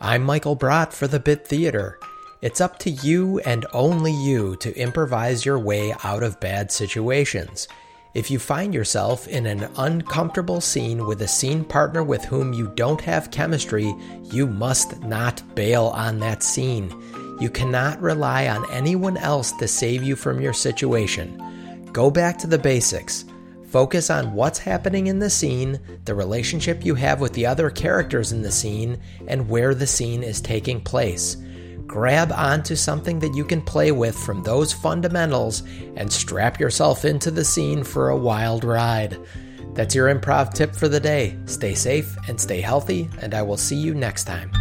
I'm Michael Brott for the Bit Theater. It's up to you and only you to improvise your way out of bad situations. If you find yourself in an uncomfortable scene with a scene partner with whom you don't have chemistry, you must not bail on that scene. You cannot rely on anyone else to save you from your situation. Go back to the basics. Focus on what's happening in the scene, the relationship you have with the other characters in the scene, and where the scene is taking place. Grab onto something that you can play with from those fundamentals and strap yourself into the scene for a wild ride. That's your improv tip for the day. Stay safe and stay healthy, and I will see you next time.